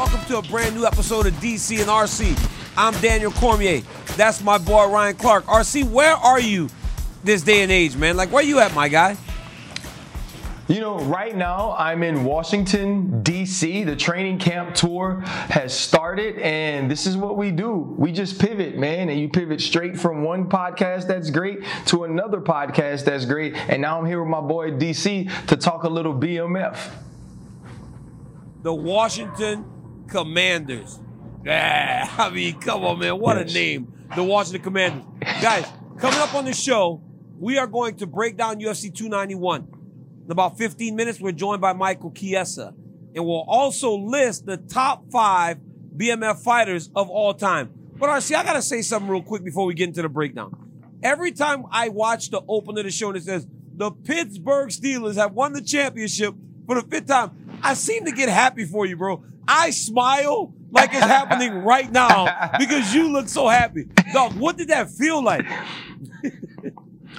Welcome to a brand new episode of DC and RC. I'm Daniel Cormier. That's my boy Ryan Clark. RC, where are you this day and age, man? Like, where you at, my guy? You know, right now I'm in Washington, D.C. The training camp tour has started, and this is what we do. We just pivot, man, and you pivot straight from one podcast that's great to another podcast that's great. And now I'm here with my boy D.C. to talk a little BMF. The Washington Commanders. Yeah, I mean, come on, man. What yes. a name. The Washington Commanders. Guys, coming up on the show, we are going to break down UFC 291. In about 15 minutes, we're joined by Michael Chiesa. And we'll also list the top five BMF fighters of all time. But RC, I gotta say something real quick before we get into the breakdown. Every time I watch the open of the show and it says the Pittsburgh Steelers have won the championship for the fifth time, I seem to get happy for you, bro. I smile like it's happening right now because you look so happy. Dog, what did that feel like?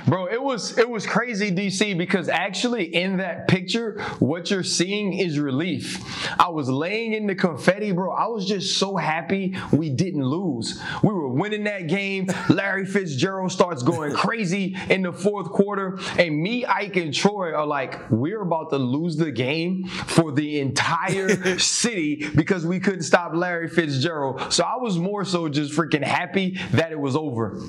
Bro, it was it was crazy, DC, because actually in that picture, what you're seeing is relief. I was laying in the confetti, bro. I was just so happy we didn't lose. We were winning that game. Larry Fitzgerald starts going crazy in the fourth quarter, and me, Ike, and Troy are like, we're about to lose the game for the entire city because we couldn't stop Larry Fitzgerald. So I was more so just freaking happy that it was over.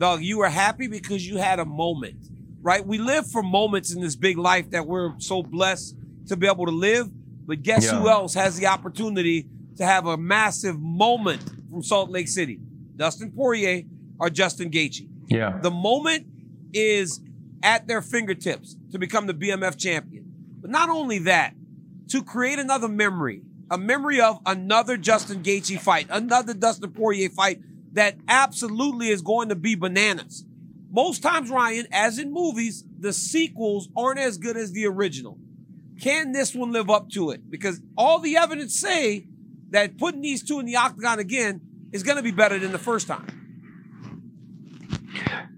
Dog, you were happy because you had a moment, right? We live for moments in this big life that we're so blessed to be able to live. But guess yeah. who else has the opportunity to have a massive moment from Salt Lake City? Dustin Poirier or Justin Gaethje. Yeah. The moment is at their fingertips to become the BMF champion. But not only that, to create another memory, a memory of another Justin Gaethje fight, another Dustin Poirier fight that absolutely is going to be bananas. Most times, Ryan, as in movies, the sequels aren't as good as the original. Can this one live up to it? Because all the evidence say that putting these two in the octagon again is going to be better than the first time.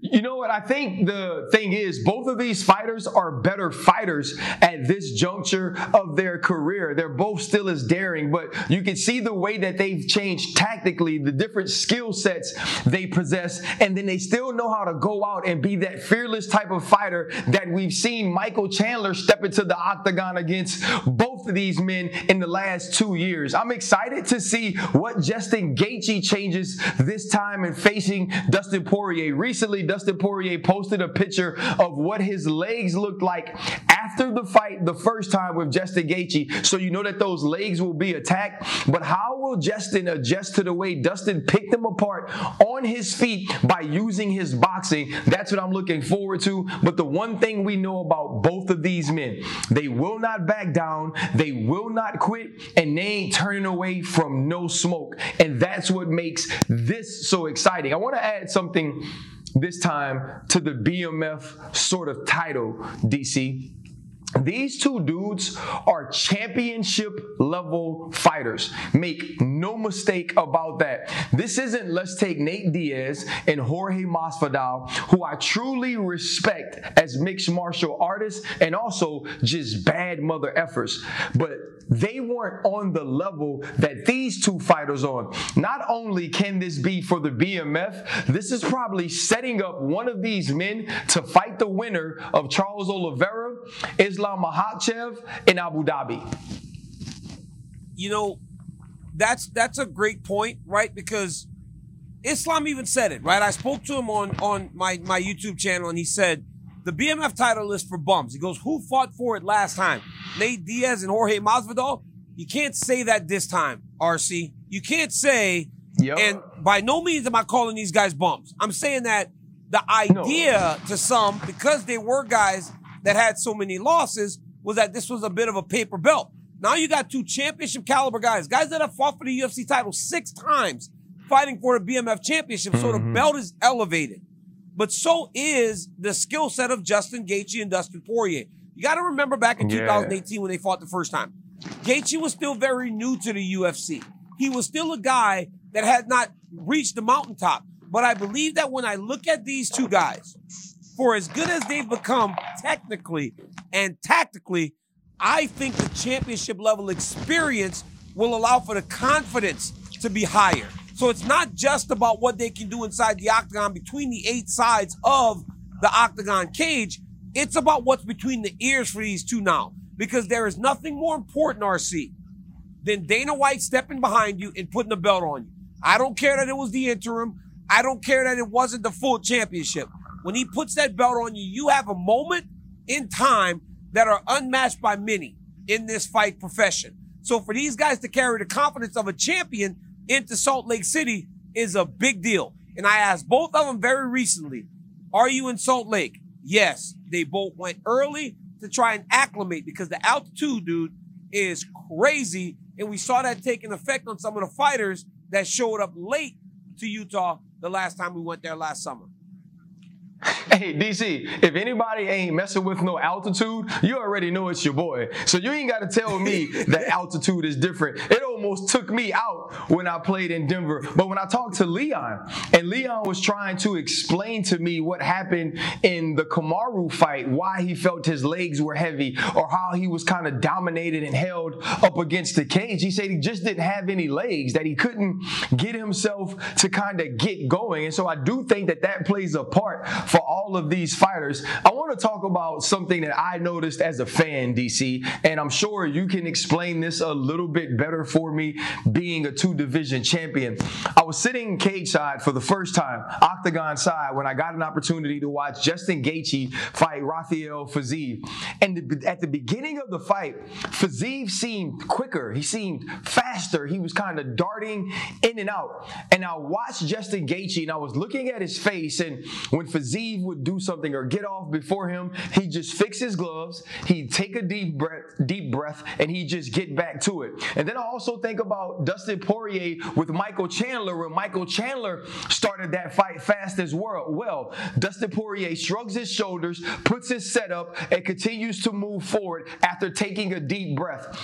You know what? I think the thing is, both of these fighters are better fighters at this juncture of their career. They're both still as daring, but you can see the way that they've changed tactically, the different skill sets they possess, and then they still know how to go out and be that fearless type of fighter that we've seen Michael Chandler step into the octagon against both of these men in the last two years. I'm excited to see what Justin Gaethje changes this time in facing Dustin Poirier. Recently, Dustin Dustin Poirier posted a picture of what his legs looked like after the fight the first time with Justin Gaethje. So you know that those legs will be attacked. But how will Justin adjust to the way Dustin picked them apart on his feet by using his boxing? That's what I'm looking forward to. But the one thing we know about both of these men, they will not back down, they will not quit, and they ain't turning away from no smoke. And that's what makes this so exciting. I want to add something this time to the BMF sort of title, DC. These two dudes are championship level fighters. Make no mistake about that. This isn't let's take Nate Diaz and Jorge Masvidal, who I truly respect as mixed martial artists and also just bad mother efforts. But they weren't on the level that these two fighters on. Not only can this be for the BMF, this is probably setting up one of these men to fight the winner of Charles Oliveira, Islam Makhachev in Abu Dhabi. You know, that's that's a great point, right? Because Islam even said it, right? I spoke to him on on my my YouTube channel, and he said the BMF title is for bums. He goes, "Who fought for it last time? Nate Diaz and Jorge Masvidal." You can't say that this time, RC. You can't say, yep. and by no means am I calling these guys bums. I'm saying that the idea no. to some, because they were guys that had so many losses, was that this was a bit of a paper belt. Now you got two championship caliber guys, guys that have fought for the UFC title six times, fighting for the BMF championship. Mm-hmm. So the mm-hmm. belt is elevated. But so is the skill set of Justin Gaethje and Dustin Poirier. You got to remember back in yeah. 2018 when they fought the first time. Gaethje was still very new to the UFC. He was still a guy that had not reached the mountaintop. But I believe that when I look at these two guys, for as good as they've become technically and tactically, I think the championship level experience will allow for the confidence to be higher. So it's not just about what they can do inside the octagon between the eight sides of the octagon cage. It's about what's between the ears for these two now. Because there is nothing more important, RC, than Dana White stepping behind you and putting the belt on you. I don't care that it was the interim. I don't care that it wasn't the full championship. When he puts that belt on you, you have a moment in time that are unmatched by many in this fight profession. So for these guys to carry the confidence of a champion into Salt Lake City is a big deal. And I asked both of them very recently, are you in Salt Lake? Yes. They both went early to try and acclimate because the altitude, dude, is crazy. And we saw that taking effect on some of the fighters that showed up late to Utah the last time we went there last summer. Hey, DC, if anybody ain't messing with no altitude, you already know it's your boy. So you ain't got to tell me that altitude is different. It almost took me out when I played in Denver. But when I talked to Leon, and Leon was trying to explain to me what happened in the Kamaru fight, why he felt his legs were heavy, or how he was kind of dominated and held up against the cage, he said he just didn't have any legs, that he couldn't get himself to kind of get going. And so I do think that that plays a part for all of these fighters. I want to talk about something that I noticed as a fan, DC, and I'm sure you can explain this a little bit better for me being a two division champion. I was sitting cage side for the first time, octagon side, when I got an opportunity to watch Justin Gaethje fight Rafael Fiziev. And at the beginning of the fight, Fiziev seemed quicker. He seemed faster. He was kind of darting in and out. And I watched Justin Gaethje and I was looking at his face and when Fiziev Steve would do something or get off before him, he'd just fix his gloves, he'd take a deep breath, deep breath, and he'd just get back to it. And then I also think about Dustin Poirier with Michael Chandler, where Michael Chandler started that fight fast as well. Well, Dustin Poirier shrugs his shoulders, puts his setup, and continues to move forward after taking a deep breath.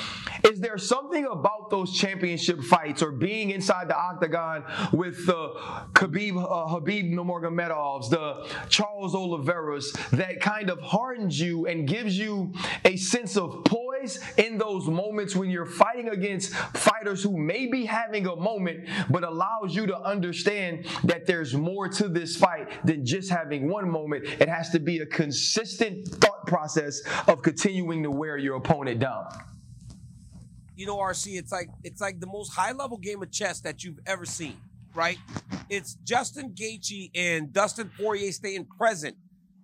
Is there something about those championship fights or being inside the octagon with the uh, Khabib, uh, Habib Nurmagomedovs, the Charles Oliveira's that kind of hardens you and gives you a sense of poise in those moments when you're fighting against fighters who may be having a moment, but allows you to understand that there's more to this fight than just having one moment. It has to be a consistent thought process of continuing to wear your opponent down you know, RC, it's like it's like the most high level game of chess that you've ever seen right? It's Justin Gaethje and Dustin Poirier staying present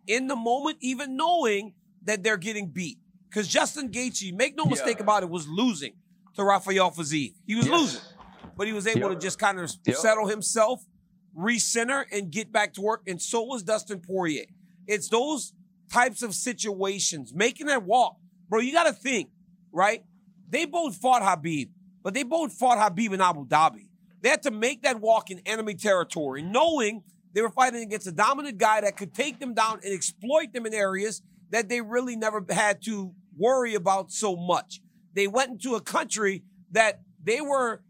in the moment, even knowing that they're getting beat. Because Justin Gaethje, make no mistake yeah. about it, was losing to Rafael Fiziev. He was yes. losing, but he was able to just kind of settle himself, recenter, and get back to work. And so was Dustin Poirier. It's those types of situations, making that walk, bro. You got to think, right? They both fought Habib, but they both fought Habib in Abu Dhabi. They had to make that walk in enemy territory, knowing they were fighting against a dominant guy that could take them down and exploit them in areas that they really never had to worry about so much. They went into a country that they were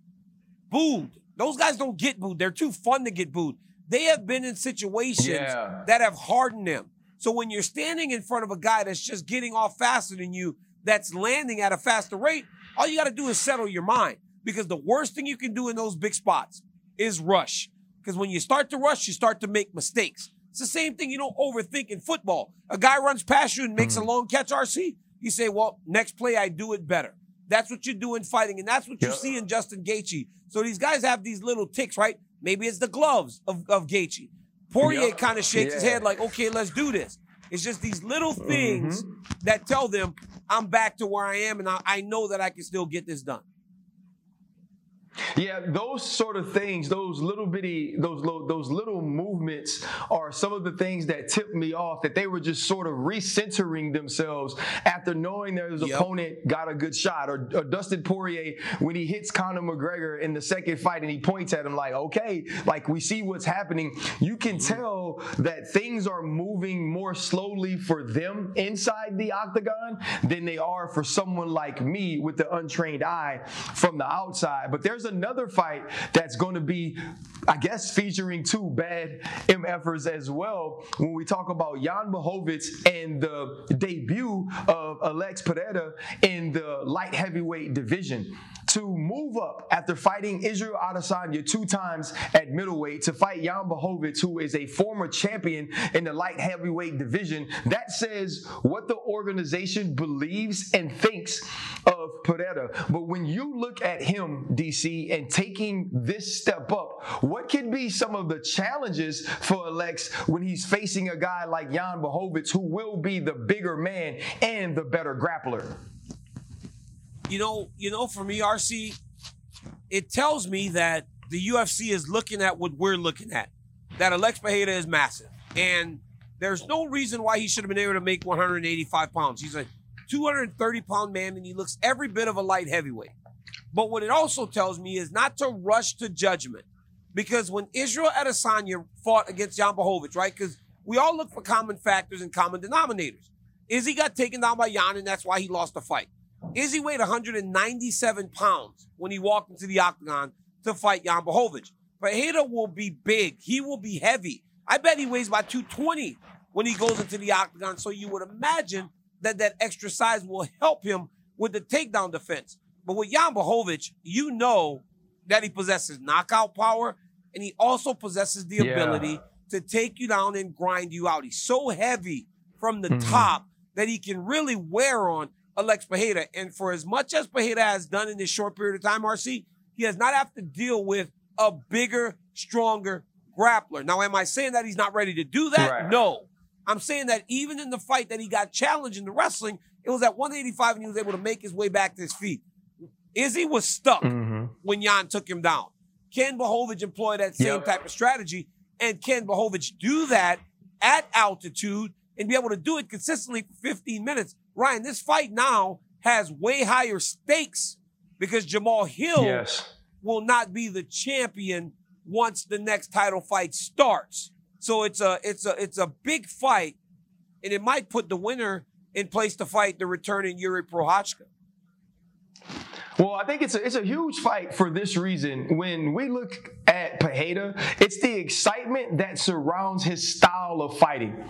booed. Those guys don't get booed. They're too fun to get booed. They have been in situations yeah. that have hardened them. So when you're standing in front of a guy that's just getting off faster than you, that's landing at a faster rate, all you got to do is settle your mind because the worst thing you can do in those big spots is rush. Because when you start to rush, you start to make mistakes. It's the same thing you don't overthink in football. A guy runs past you and makes mm. a mm-hmm. long catch, RC. You say, well, next play I do it better. That's what you do in fighting, and that's what you see in Justin Gaethje. So these guys have these little ticks, right? Maybe it's the gloves of, of Gaethje. Poirier yep. kind of shakes yeah. his head like, okay, let's do this. It's just these little things mm-hmm. that tell them I'm back to where I am, and I, I know that I can still get this done. Yeah, those sort of things, those little bitty, those those little movements are some of the things that tipped me off. That they were just sort of recentering themselves after knowing their yep. opponent got a good shot, or, or, Dustin Poirier when he hits Conor McGregor in the second fight and he points at him like, "Okay, like we see what's happening." You can mm-hmm. tell that things are moving more slowly for them inside the octagon than they are for someone like me with the untrained eye from the outside. But there's there's another fight that's going to be, I guess, featuring two bad MFers as well. When we talk about Jan Blachowicz and the debut of Alex Pereira in the light heavyweight division to move up after fighting Israel Adesanya two times at middleweight to fight Jan Blachowicz, who is a former champion in the light heavyweight division. That says what the organization believes and thinks of Pereira. But when you look at him, DC, and taking this step up, what could be some of the challenges for Alex when he's facing a guy like Jan Blachowicz, who will be the bigger man and the better grappler? You know, you know, for me, RC, it tells me that the UFC is looking at what we're looking at. That Alex Pereira is massive, and there's no reason why he should have been able to make 185 pounds. He's a 230 pound man, and he looks every bit of a light heavyweight. But what it also tells me is not to rush to judgment, because when Israel Adesanya fought against Jan Blachowicz, right? Because we all look for common factors and common denominators. Izzy got taken down by Jan, and that's why he lost the fight. Izzy weighed 197 pounds when he walked into the octagon to fight Jan Blachowicz. Pereira will be big. He will be heavy. I bet he weighs about 220 when he goes into the octagon. So you would imagine that that extra size will help him with the takedown defense. But with Jan Blachowicz, you know that he possesses knockout power and he also possesses the yeah. ability to take you down and grind you out. He's so heavy from the mm-hmm. top that he can really wear on Alex Pereira. And for as much as Pereira has done in this short period of time, RC, he has not have to deal with a bigger, stronger grappler. Now, am I saying that he's not ready to do that? Right. No. I'm saying that even in the fight that he got challenged in the wrestling, it was at 185 and he was able to make his way back to his feet. Izzy was stuck mm-hmm. when Jan took him down. Can Blachowicz employ that same yep. type of strategy? And can Blachowicz do that at altitude and be able to do it consistently for 15 minutes? Ryan, this fight now has way higher stakes because Jamal Hill yes. will not be the champion once the next title fight starts. So it's a it's a it's a big fight, and it might put the winner in place to fight the returning Jiri Prochazka. Well, I think it's a, it's a huge fight for this reason. When we look at Pereira, it's the excitement that surrounds his style of fighting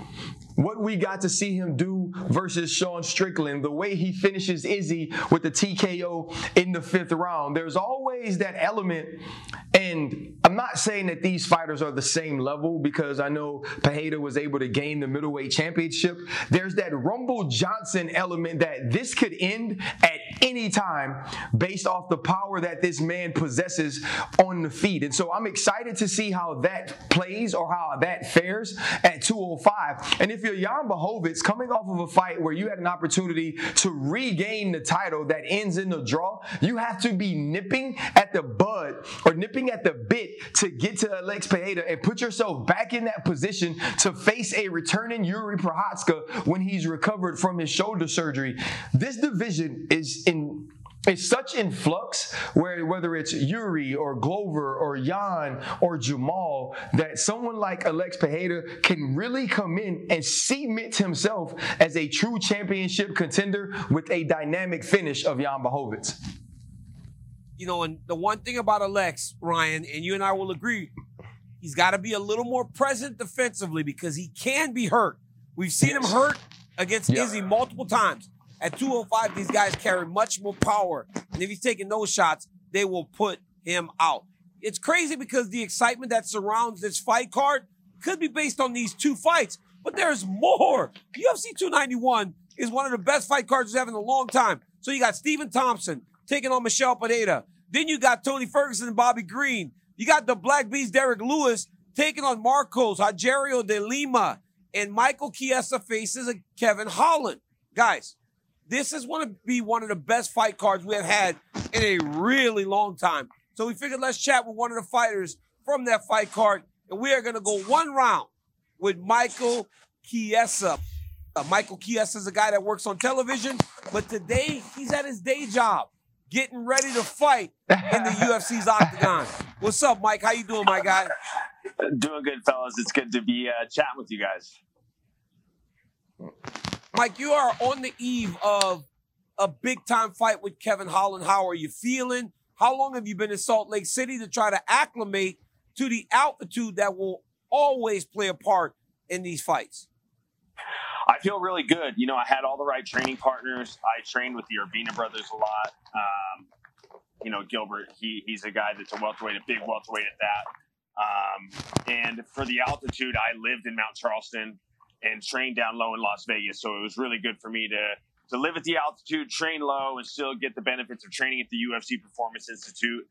what we got to see him do versus Sean Strickland, the way he finishes Izzy with the TKO in the fifth round. There's always that element, and I'm not saying that these fighters are the same level because I know Pereira was able to gain the middleweight championship. There's that Rumble Johnson element that this could end at any time based off the power that this man possesses on the feet. And so I'm excited to see how that plays or how that fares at 205. And if you're Jan Blachowicz coming off of a fight where you had an opportunity to regain the title that ends in the draw, you have to be nipping at the bud or nipping at the bit to get to Alex Pereira and put yourself back in that position to face a returning Jiri Prochazka when he's recovered from his shoulder surgery. This division is in it's such in flux where whether it's Jiri or Glover or Jan or Jamal that someone like Alex Pereira can really come in and cement himself as a true championship contender with a dynamic finish of Jan Blachowicz. You know, and the one thing about Alex, Ryan, and you and I will agree, he's got to be a little more present defensively because he can be hurt. We've seen yes. him hurt against yep. Izzy multiple times. At 205, these guys carry much more power. And if he's taking those shots, they will put him out. It's crazy because the excitement that surrounds this fight card could be based on these two fights, but there's more. UFC 291 is one of the best fight cards we've had in a long time. So you got Stephen Thompson taking on Michel Pereira. Then you got Tony Ferguson and Bobby Green. You got the Black Beast Derrick Lewis taking on Marcos, Rogerio de Lima, and Michael Chiesa faces Kevin Holland. Guys, this is going to be one of the best fight cards we have had in a really long time. So we figured let's chat with one of the fighters from that fight card, and we are going to go one round with Michael Chiesa. Uh, Michael Chiesa is a guy that works on television, but today he's at his day job, getting ready to fight in the UFC's octagon. What's up, Mike? How you doing, my guy? Doing good, fellas. It's good to be uh, chatting with you guys. Mike, you are on the eve of a big time fight with Kevin Holland. How are you feeling? How long have you been in Salt Lake City to try to acclimate to the altitude that will always play a part in these fights? I feel really good. You know, I had all the right training partners. I trained with the Urbina brothers a lot. Um, you know, Gilbert, he, he's a guy that's a welterweight, a big welterweight at that. Um, and for the altitude, I lived in Mount Charleston and trained down low in Las Vegas. So it was really good for me to to live at the altitude, train low, and still get the benefits of training at the UFC Performance Institute,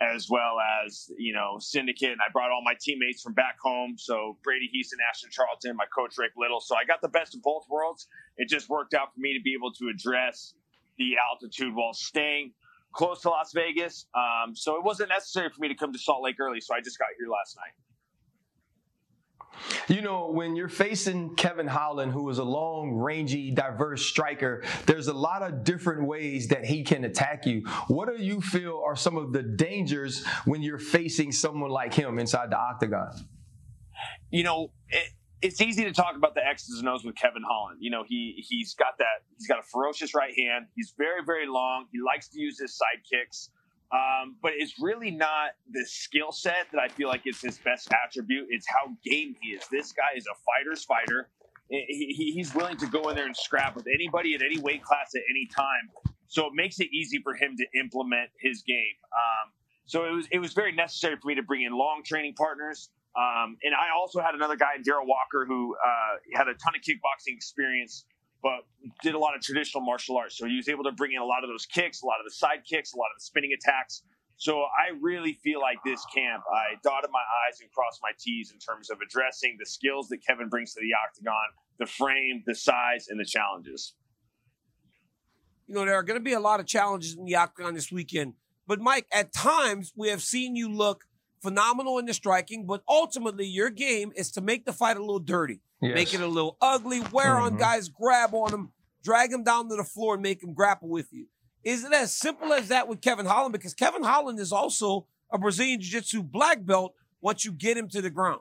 as well as you know Syndicate. And I brought all my teammates from back home, so Brady Heason, Ashton Charlton, my coach Rick Little. So I got the best of both worlds. It just worked out for me to be able to address the altitude while staying close to Las Vegas. Um, so it wasn't necessary for me to come to Salt Lake early. So I just got here last night. You know, when you're facing Kevin Holland, who is a long, rangy, diverse striker, there's a lot of different ways that he can attack you. What do you feel are some of the dangers when you're facing someone like him inside the octagon? You know, it, it's easy to talk about the X's and O's with Kevin Holland. You know, he he's got that he's got a ferocious right hand. He's very very long. He likes to use his side kicks. Um, but it's really not the skill set that I feel like is his best attribute. It's how game he is. This guy is a fighter's fighter. He, he, he's willing to go in there and scrap with anybody at any weight class at any time. So it makes it easy for him to implement his game. Um, so it was it was very necessary for me to bring in long training partners. Um, and I also had another guy, Daryl Walker, who uh, had a ton of kickboxing experience but did a lot of traditional martial arts. So he was able to bring in a lot of those kicks, a lot of the side kicks, a lot of the spinning attacks. So I really feel like this camp, I dotted my I's and crossed my T's in terms of addressing the skills that Kevin brings to the octagon, the frame, the size, and the challenges. You know, there are going to be a lot of challenges in the octagon this weekend. But Mike, at times we have seen you look phenomenal in the striking, but ultimately your game is to make the fight a little dirty. Yes. Make it a little ugly, wear mm-hmm. on guys, grab on them, drag them down to the floor, and make them grapple with you. Is it as simple as that with Kevin Holland? Because Kevin Holland is also a Brazilian Jiu Jitsu black belt once you get him to the ground.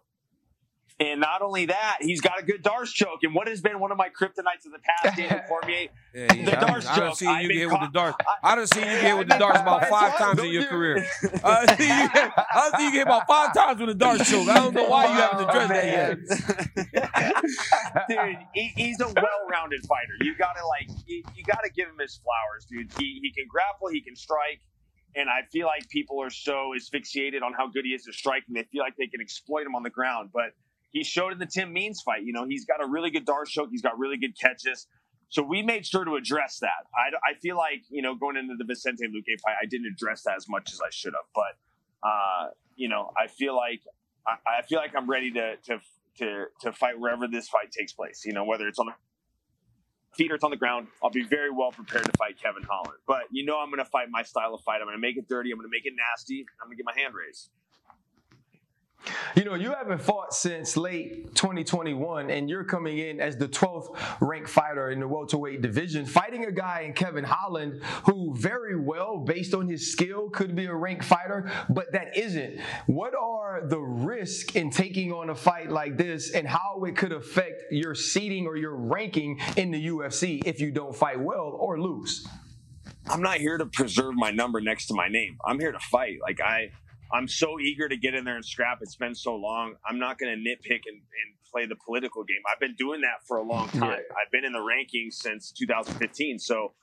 And not only that, he's got a good D'Arce choke. And what has been one of my kryptonites of the past, Daniel Cormier, yeah, the D'Arce choke. I don't see you get with the D'Arce. I don't see you get with the D'Arce about five times in your career. I see you get, I see you get about five times with the D'Arce choke. I don't know why you haven't addressed that yet. dude, he, he's a well-rounded fighter. You gotta like, you, you gotta give him his flowers, dude. He he can grapple, he can strike. And I feel like people are so asphyxiated on how good he is at striking, they feel like they can exploit him on the ground. But he showed in the Tim Means fight. You know, he's got a really good D'Arce choke. He's got really good catches. So we made sure to address that. I, I feel like, you know, going into the Vicente Luque fight, I didn't address that as much as I should have. But, uh, you know, I feel like I, I feel like I'm ready to, to, to, to fight wherever this fight takes place. You know, whether it's on the feet or it's on the ground, I'll be very well prepared to fight Kevin Holland. But you know, I'm going to fight my style of fight. I'm going to make it dirty. I'm going to make it nasty. I'm going to get my hand raised. You know, you haven't fought since late 2021, and you're coming in as the 12th ranked fighter in the welterweight division, fighting a guy in Kevin Holland who, very well, based on his skill, could be a ranked fighter, but that isn't. What are the risks in taking on a fight like this, and how it could affect your seating or your ranking in the UFC if you don't fight well or lose? I'm not here to preserve my number next to my name. I'm here to fight. Like I I'm so eager to get in there and scrap. It's been so long. I'm not going to nitpick and, and, play the political game. I've been doing that for a long time. I've been in the rankings since 2015. So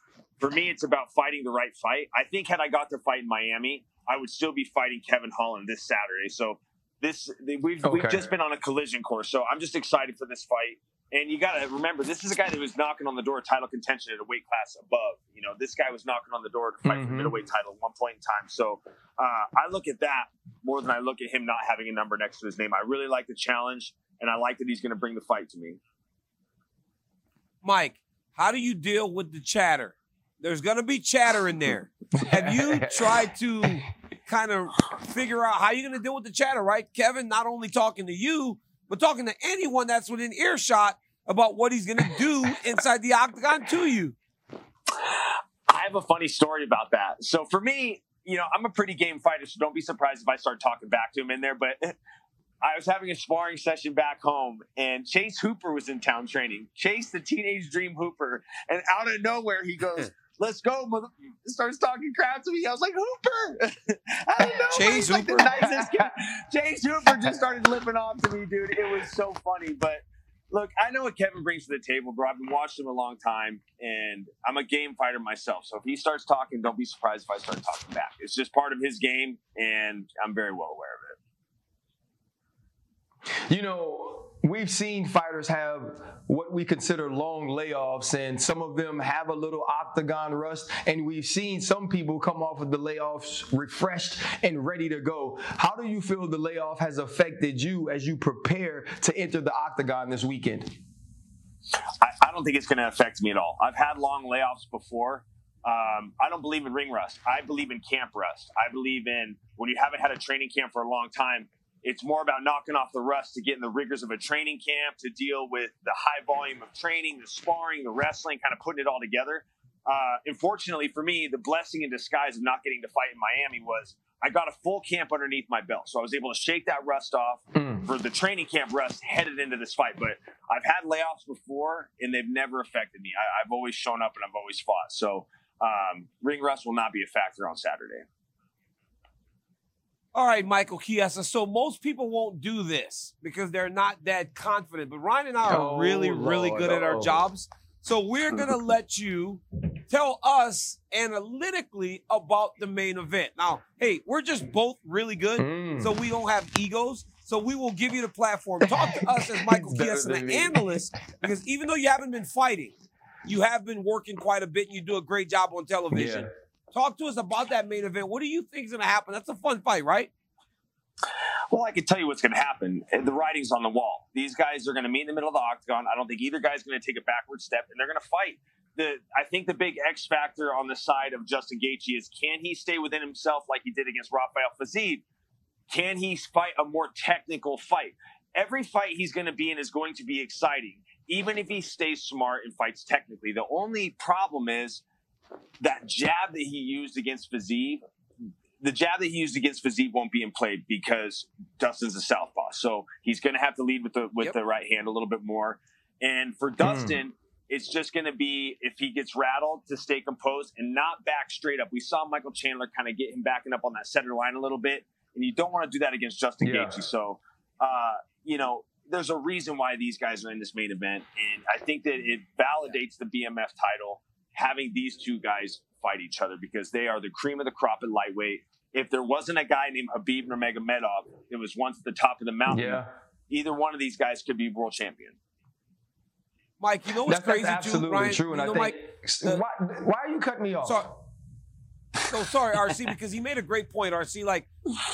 for me, it's about fighting the right fight. I think had I got to fight in Miami, I would still be fighting Kevin Holland this Saturday. So this we've okay. we've just been on a collision course. So I'm just excited for this fight. And you got to remember, this is a guy that was knocking on the door of title contention at a weight class above. You know, this guy was knocking on the door to fight mm-hmm. for middleweight title at one point in time. So uh, I look at that more than I look at him not having a number next to his name. I really like the challenge, and I like that he's going to bring the fight to me. Mike, how do you deal with the chatter? There's going to be chatter in there. Have you tried to kind of figure out how you're going to deal with the chatter, right? Kevin not only talking to you, but talking to anyone that's within earshot about what he's going to do inside the octagon to you. I have a funny story about that. So for me, you know, I'm a pretty game fighter, so don't be surprised if I start talking back to him in there. But I was having a sparring session back home, and Chase Hooper was in town training. Chase, the teenage dream Hooper, and out of nowhere he goes, let's go, mother. Starts talking crap to me. I was like, Hooper. I don't know. Chase Like the Hooper? nicest guy. Chase Hooper just started lipping off to me, dude. It was so funny. But look, I know what Kevin brings to the table, bro. I've been watching him a long time, and I'm a game fighter myself. So if he starts talking, don't be surprised if I start talking back. It's just part of his game, and I'm very well aware of it. You know, we've seen fighters have what we consider long layoffs, and some of them have a little octagon rust. And we've seen some people come off of the layoffs refreshed and ready to go. How do you feel the layoff has affected you as you prepare to enter the octagon this weekend? I, I don't think it's going to affect me at all. I've had long layoffs before. Um, I don't believe in ring rust. I believe in camp rust. I believe in when you haven't had a training camp for a long time, it's more about knocking off the rust to get in the rigors of a training camp, to deal with the high volume of training, the sparring, the wrestling, kind of putting it all together. Uh, unfortunately for me, the blessing in disguise of not getting to fight in Miami was I got a full camp underneath my belt. So I was able to shake that rust off Mm. for the training camp rust headed into this fight. But I've had layoffs before and they've never affected me. I, I've always shown up and I've always fought. So um, ring rust will not be a factor on Saturday. All right, Michael Chiesa. So most people won't do this because they're not that confident. But Ryan and I are Oh, really, really Lord, good at our oh. jobs. So we're gonna let you tell us analytically about the main event. Now, hey, we're just both really good, Mm. so we don't have egos. So we will give you the platform. Talk to us as Michael Chiesa, the me. analyst, because even though you haven't been fighting, you have been working quite a bit. and You do a great job on television. Yeah. Talk to us about that main event. What do you think is going to happen? That's a fun fight, right? Well, I can tell you what's going to happen. The writing's on the wall. These guys are going to meet in the middle of the octagon. I don't think either guy's going to take a backward step, and they're going to fight. The I think the big X factor on the side of Justin Gaethje is can he stay within himself like he did against Rafael Fiziev? Can he fight a more technical fight? Every fight he's going to be in is going to be exciting, even if he stays smart and fights technically. The only problem is that jab that he used against Fiziev the jab that he used against Fiziev won't be in play because Dustin's a southpaw. So he's going to have to lead with the with Yep. the right hand a little bit more. And for Dustin, it's just going to be if he gets rattled to stay composed and not back straight up. We saw Michael Chandler kind of get him backing up on that center line a little bit, and you don't want to do that against Justin Yeah. Gaethje. So, uh, you know, there's a reason why these guys are in this main event, and I think that it validates the BMF title having these two guys fight each other because they are the cream of the crop at lightweight. If there wasn't a guy named Habib Nurmagomedov that was once at the top of the mountain, Yeah. either one of these guys could be world champion. Mike, you know what's That's, that's crazy absolutely too, Ryan? true. And you I think, Mike, the- why, why are you cutting me off? So, so sorry, RC, because he made a great point, RC. Like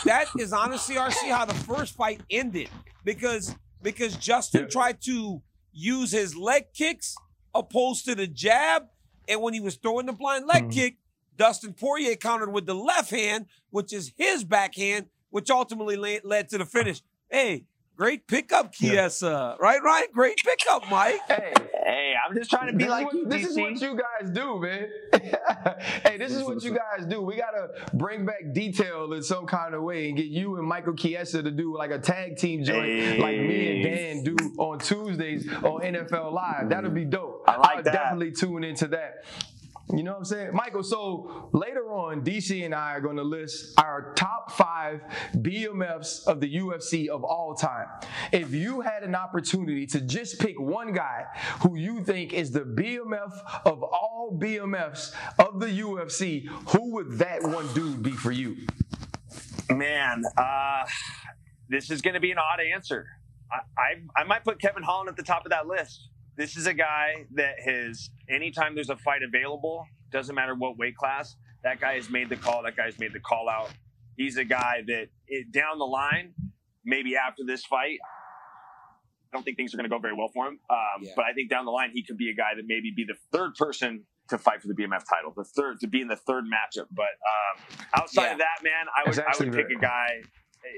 that is honestly, RC, how the first fight ended. Because because Justin Yeah. tried to use his leg kicks opposed to the jab, and when he was throwing the blind leg Mhm. kick, Dustin Poirier countered with the left hand, which is his backhand, which ultimately led to the finish. Hey, great pickup, Yeah. Chiesa. Right, Ryan? Great pickup, Mike. hey, Hey, I'm just trying to be this, like you, what, this is what you guys do, man. hey, this is what you guys do. We gotta bring back detail in some kind of way and get you and Michael Chiesa to do like a tag team joint, like me and Dan do on Tuesdays on NFL Live. That'll be dope. I like I'll that. definitely tune into that. You know what I'm saying? Michael, so later on, DC and I are going to list our top five BMFs of the UFC of all time. If you had an opportunity to just pick one guy who you think is the BMF of all BMFs of the UFC, who would that one dude be for you? Man, uh, this is going to be an odd answer. I, I I might put Kevin Holland at the top of that list. This is a guy that has anytime there's a fight available, doesn't matter what weight class, that guy has made the call. That guy's made the call out. He's a guy that it, down the line, maybe after this fight, I don't think things are going to go very well for him. Um, Yeah. But I think down the line, he could be a guy that maybe be the third person to fight for the BMF title, the third to be in the third matchup. But um, outside Yeah. of that, man, I would I would pick a guy.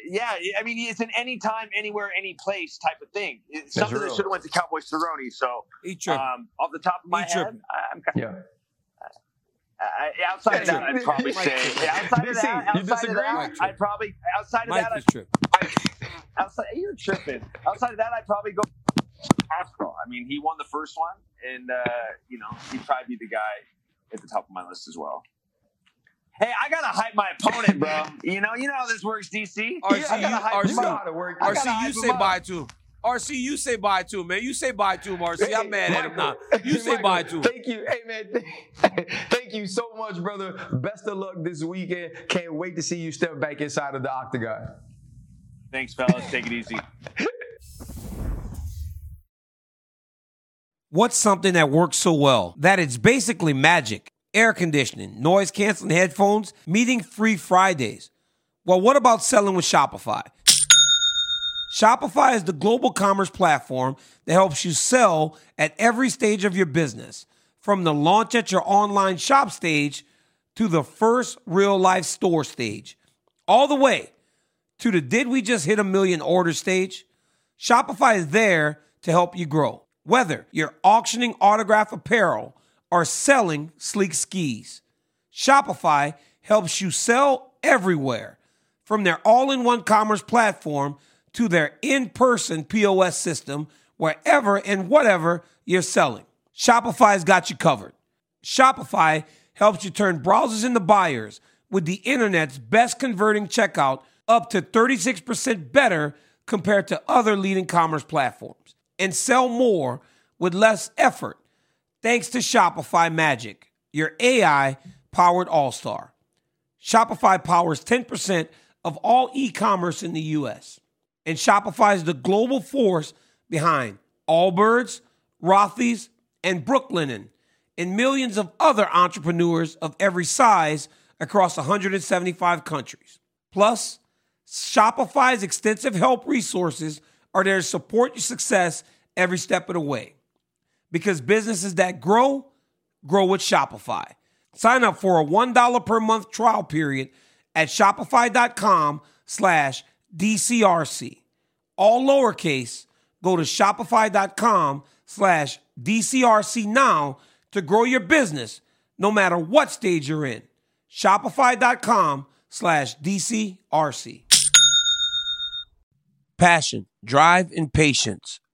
Yeah, I mean, it's an anytime, anywhere, any place type of thing. It's something that should have went to Cowboys Cerrone. So, He um, off the top of my He head, tripping. I'm kind Yeah. I, outside of that, I'd probably say. Yeah, outside of that, you outside of disagree? that, I'd probably outside of Mike that, is I'd, tripping. outside you're tripping. Outside of that, I'd probably go. Pascal. I mean, he won the first one, and uh, you know he'd probably be the guy. at the top of my list as well. Hey, I gotta hype my opponent, bro. you know, you know how this works, DC. RC, I gotta you- hype RC, him You up. how to work. RC, gotta you say him up. bye to him. RC, you say bye to him, man. You say bye to him, RC. I'm mad at him now. Michael, You say Michael, bye to him. Thank you. Hey, man. Thank you so much, brother. Best of luck this weekend. Can't wait to see you step back inside of the octagon. Thanks, fellas. Take it easy. What's something that works so well that it's basically magic? Air conditioning, noise canceling headphones, meeting free Fridays. Well, what about selling with Shopify? Shopify is the global commerce platform that helps you sell at every stage of your business. From the launch at your online shop stage to the first real life store stage, all the way to the did we just hit a million order stage? Shopify is there to help you grow. Whether you're auctioning autograph apparel or selling sleek skis, Shopify helps you sell everywhere from their all in one commerce platform to their in person POS system, wherever and whatever you're selling. Shopify's got you covered. Shopify helps you turn browsers into buyers with the internet's best converting checkout up to 36% better compared to other leading commerce platforms and sell more with less effort thanks to Shopify Magic, your AI powered all star. Shopify powers 10% of all e commerce in the US. And Shopify is the global force behind Allbirds, Rothy's, and Brooklinen, and millions of other entrepreneurs of every size across 175 countries. Plus, Shopify's extensive help resources are there to support your success every step of the way. Because businesses that grow, grow with Shopify. Sign up for a $1 per month trial period at shopify.com slash DCRC. All lowercase, go to shopify.com slash DCRC now to grow your business no matter what stage you're in. Shopify.com slash DCRC. Passion, drive, and patience.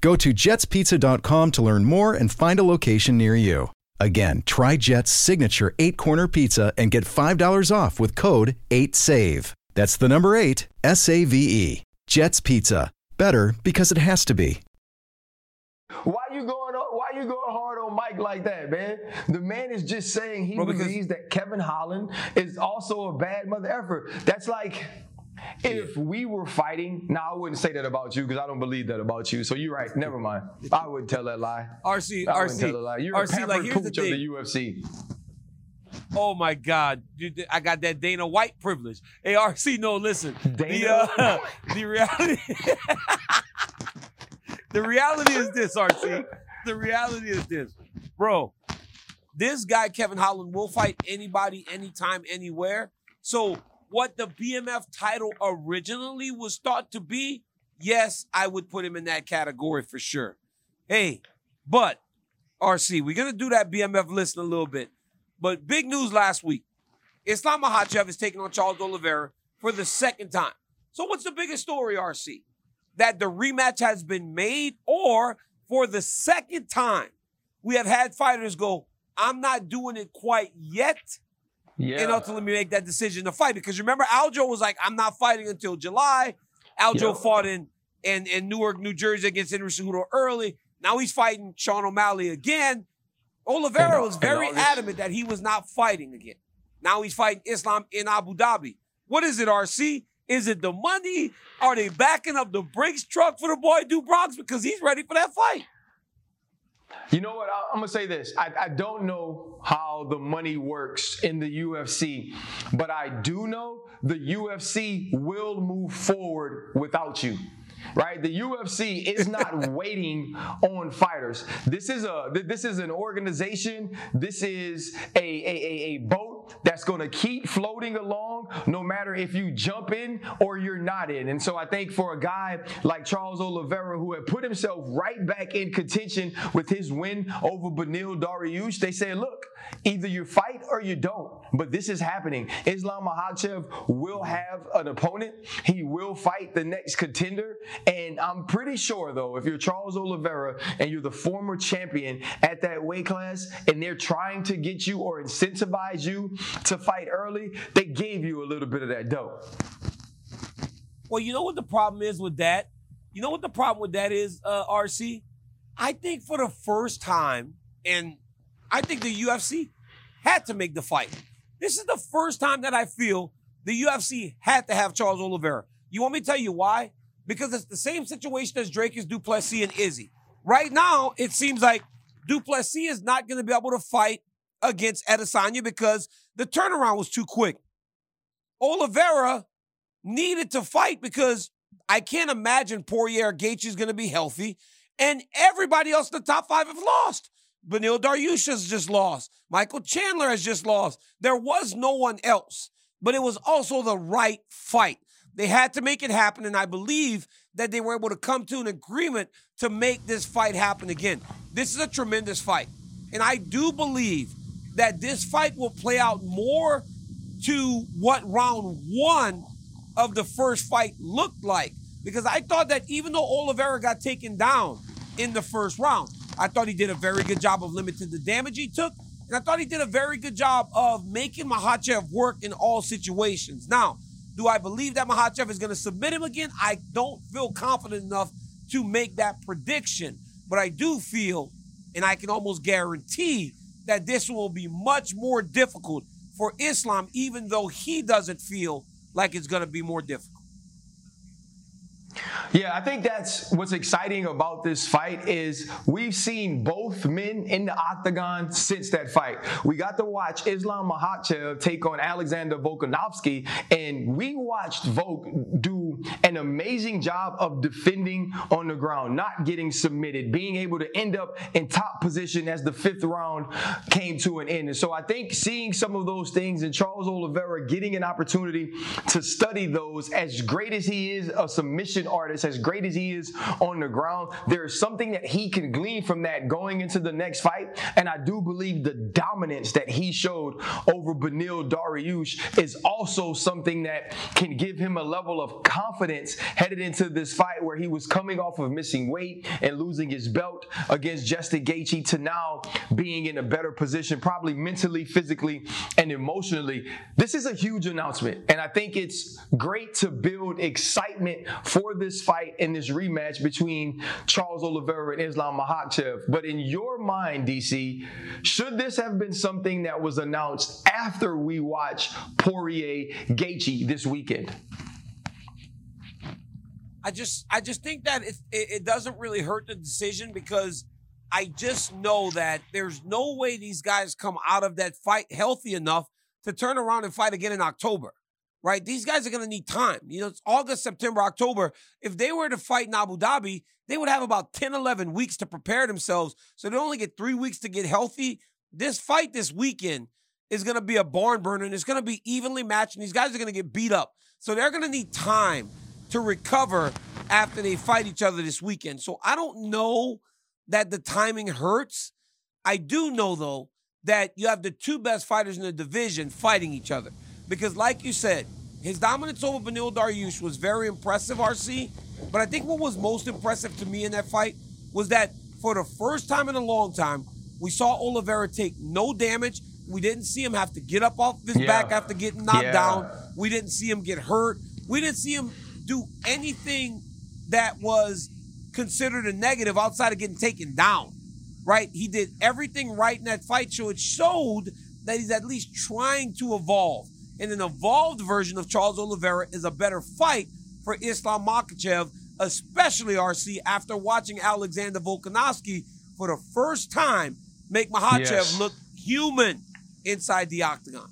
Go to jetspizza.com to learn more and find a location near you. Again, try Jet's signature eight corner pizza and get $5 off with code 8SAVE. That's the number eight, S A V E. Jet's Pizza. Better because it has to be. Why you going? Why you going hard on Mike like that, man? The man is just saying he Bro, because- believes that Kevin Holland is also a bad mother effer. That's like. If we were fighting, now I wouldn't say that about you because I don't believe that about you. So you're right. Never mind. I wouldn't tell that lie. RC, I wouldn't RC, tell that lie. You're a RC, pampered like, here's the pooch of the UFC. Oh my God, Dude, I got that Dana White privilege. Hey, RC, no, listen. Dana the, uh, the reality, the reality is this, RC. The reality is this, bro. This guy, Kevin Holland, will fight anybody, anytime, anywhere. So, what the BMF title originally was thought to be, yes, I would put him in that category for sure. Hey, but RC, we're gonna do that BMF list in a little bit. But big news last week: Islam Makhachev is taking on Charles Oliveira for the second time. So, what's the biggest story, RC? That the rematch has been made, or for the second time, we have had fighters go, I'm not doing it quite yet. Yeah. And ultimately make that decision to fight. Because remember, Aljo was like, I'm not fighting until July. Aljo Yep. fought in, in, in Newark, New Jersey against Henry Cejudo early. Now he's fighting Sean O'Malley again. Oliveira was very adamant that he was not fighting again. Now he's fighting Islam in Abu Dhabi. What is it, RC? Is it the money? Are they backing up the Brinks truck for the boy Do Bronx because he's ready for that fight? You know what? I'm gonna say this. I, I don't know how the money works in the UFC, but I do know the UFC will move forward without you. Right? The UFC is not waiting on fighters. This is a this is an organization. This is a, a, a, a that's gonna keep floating along no matter if you jump in or you're not in. And so I think for a guy like Charles Oliveira who had put himself right back in contention with his win over Beneil Dariush, they said, look, either you fight or you don't. But this is happening. Islam Makhachev will have an opponent. He will fight the next contender. And I'm pretty sure, though, if you're Charles Oliveira and you're the former champion at that weight class and they're trying to get you or incentivize you to fight early, they gave you a little bit of that dope. Well, you know what the problem is with that? You know what the problem with that is, uh, RC? I think for the first time, and I think the UFC had to make the fight. This is the first time that I feel the UFC had to have Charles Oliveira. You want me to tell you why? Because it's the same situation as Dricus Du Plessis and Izzy. Right now, it seems like Du Plessis is not going to be able to fight against Adesanya because the turnaround was too quick. Oliveira needed to fight because I can't imagine Poirier Gaethje is going to be healthy, and everybody else in the top five have lost. Beneil Dariush has just lost. Michael Chandler has just lost. There was no one else, but it was also the right fight. They had to make it happen, and I believe that they were able to come to an agreement to make this fight happen again. This is a tremendous fight, and I do believe that this fight will play out more to what round one of the first fight looked like. Because I thought that even though Oliveira got taken down in the first round, I thought he did a very good job of limiting the damage he took. And I thought he did a very good job of making Makhachev work in all situations. Now, do I believe that Makhachev is going to submit him again? I don't feel confident enough to make that prediction. But I do feel, and I can almost guarantee, that this will be much more difficult for Islam, even though he doesn't feel like it's going to be more difficult. Yeah, I think that's what's exciting about this fight is we've seen both men in the octagon since that fight. We got to watch Islam Makhachev take on Alexander Volkanovski, and we watched Volk do an amazing job of defending on the ground, not getting submitted, being able to end up in top position as the fifth round came to an end. And so I think seeing some of those things and Charles Oliveira getting an opportunity to study those, as great as he is a submission artist, as great as he is on the ground, there is something that he can glean from that going into the next fight. And I do believe the dominance that he showed over Beneil Dariush is also something that can give him a level of confidence headed into this fight where he was coming off of missing weight and losing his belt against Justin Gaethje to now being in a better position, probably mentally, physically, and emotionally. This is a huge announcement, and I think it's great to build excitement for this fight and this rematch between Charles Oliveira and Islam Makhachev. But in your mind, DC, should this have been something that was announced after we watch Poirier Gaethje this weekend? I just I just think that it, it, doesn't really hurt the decision because I just know that there's no way these guys come out of that fight healthy enough to turn around and fight again in October. right? These guys are going to need time. You know, it's August, September, October. If they were to fight in Abu Dhabi, they would have about 10, 11 weeks to prepare themselves. So they only get three weeks to get healthy. This fight this weekend is going to be a barn burner and it's going to be evenly matched, and these guys are going to get beat up. So they're going to need time to recover after they fight each other this weekend. So I don't know that the timing hurts. I do know, though, that you have the two best fighters in the division fighting each other. Because, like you said, his dominance over Beneil Dariush was very impressive, RC. But I think what was most impressive to me in that fight was that for the first time in a long time, we saw Oliveira take no damage. We didn't see him have to get up off his Yeah. back after getting knocked Yeah. down. We didn't see him get hurt. We didn't see him do anything that was considered a negative outside of getting taken down. Right? He did everything right in that fight, so it showed that he's at least trying to evolve. And an evolved version of Charles Oliveira is a better fight for Islam Makhachev, especially RC after watching Alexander Volkanovski for the first time make Makhachev Yes. look human inside the octagon.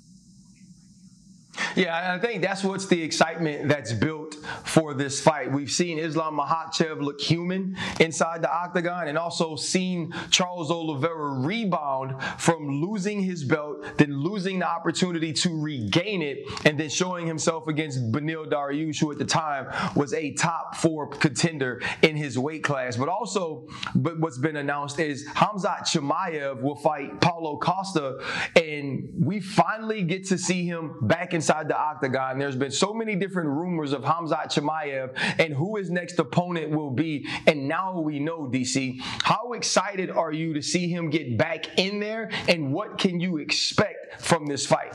Yeah, I think that's what's the excitement that's built for this fight. We've seen Islam Makhachev look human inside the octagon and also seen Charles Oliveira rebound from losing his belt, then losing the opportunity to regain it, and then showing himself against Beneil Dariush, who at the time was a top four contender in his weight class. But also, but what's been announced is Hamzat Chimaev will fight Paulo Costa, and we finally get to see him back inside the octagon. There's been so many different rumors of Hamzat Chimaev and who his next opponent will be, and now we know, DC. How excited are you to see him get back in there, and what can you expect from this fight?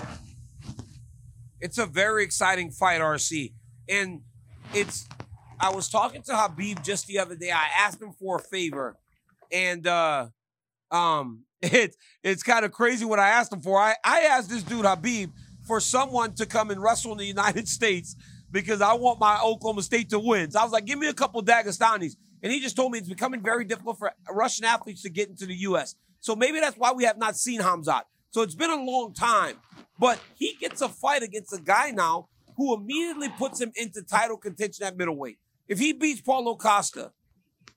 It's a very exciting fight, RC. And it's I was talking to Khabib just the other day. I asked him for a favor. And uh um it's it's kind of crazy what I asked him for. I, I asked this dude Khabib for someone to come and wrestle in the United States because I want my Oklahoma State to win. So I was like, give me a couple Dagestanis. And he just told me it's becoming very difficult for Russian athletes to get into the U.S. So maybe that's why we have not seen Hamzat. So it's been a long time. But he gets a fight against a guy now who immediately puts him into title contention at middleweight. If he beats Paulo Costa,